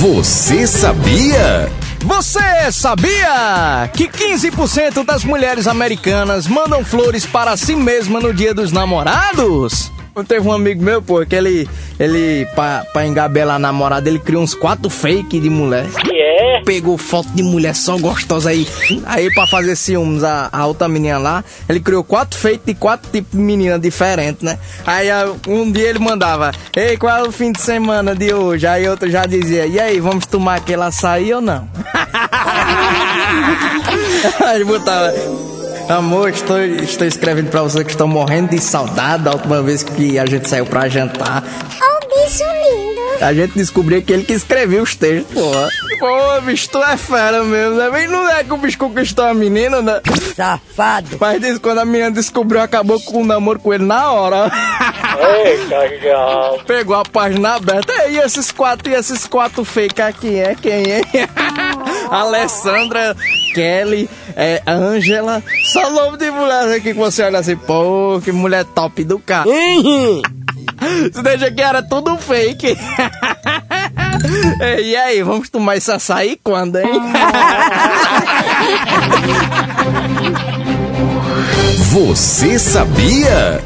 Você sabia? Você sabia que 15% das mulheres americanas mandam flores para si mesma no dia dos namorados? Teve um amigo meu, pô, que ele, ele pra, pra engabelar a namorada, ele criou uns quatro fake de mulher. Que é? Pegou foto de mulher só gostosa aí. Aí, pra fazer ciúmes a, a outra menina lá, ele criou quatro fake de quatro tipos de menina diferentes, né? Aí, um dia ele mandava, ei, qual é o fim de semana de hoje? Aí outro já dizia, e aí, vamos tomar aquele açaí ou não? Aí ele botava. Amor, estou, estou escrevendo pra você que estou morrendo de saudade da última vez que a gente saiu pra jantar. Oh, bicho lindo. A gente descobriu que ele que escreveu os textos, porra. Pô, bicho, tu é fera mesmo, né? Mas não é que o bicho conquistou a menina, né? Safado. Mas diz, quando a menina descobriu, acabou com o namoro com ele na hora. Eita, já. Pegou a página aberta. E esses quatro, e esses quatro fake aqui, é quem é? Alessandra, Kelly, é, Angela. Só nome de mulher aqui que você olha assim, pô, que mulher top do carro. Você deixa que era tudo fake. e aí, vamos tomar esse açaí quando, hein? Você sabia?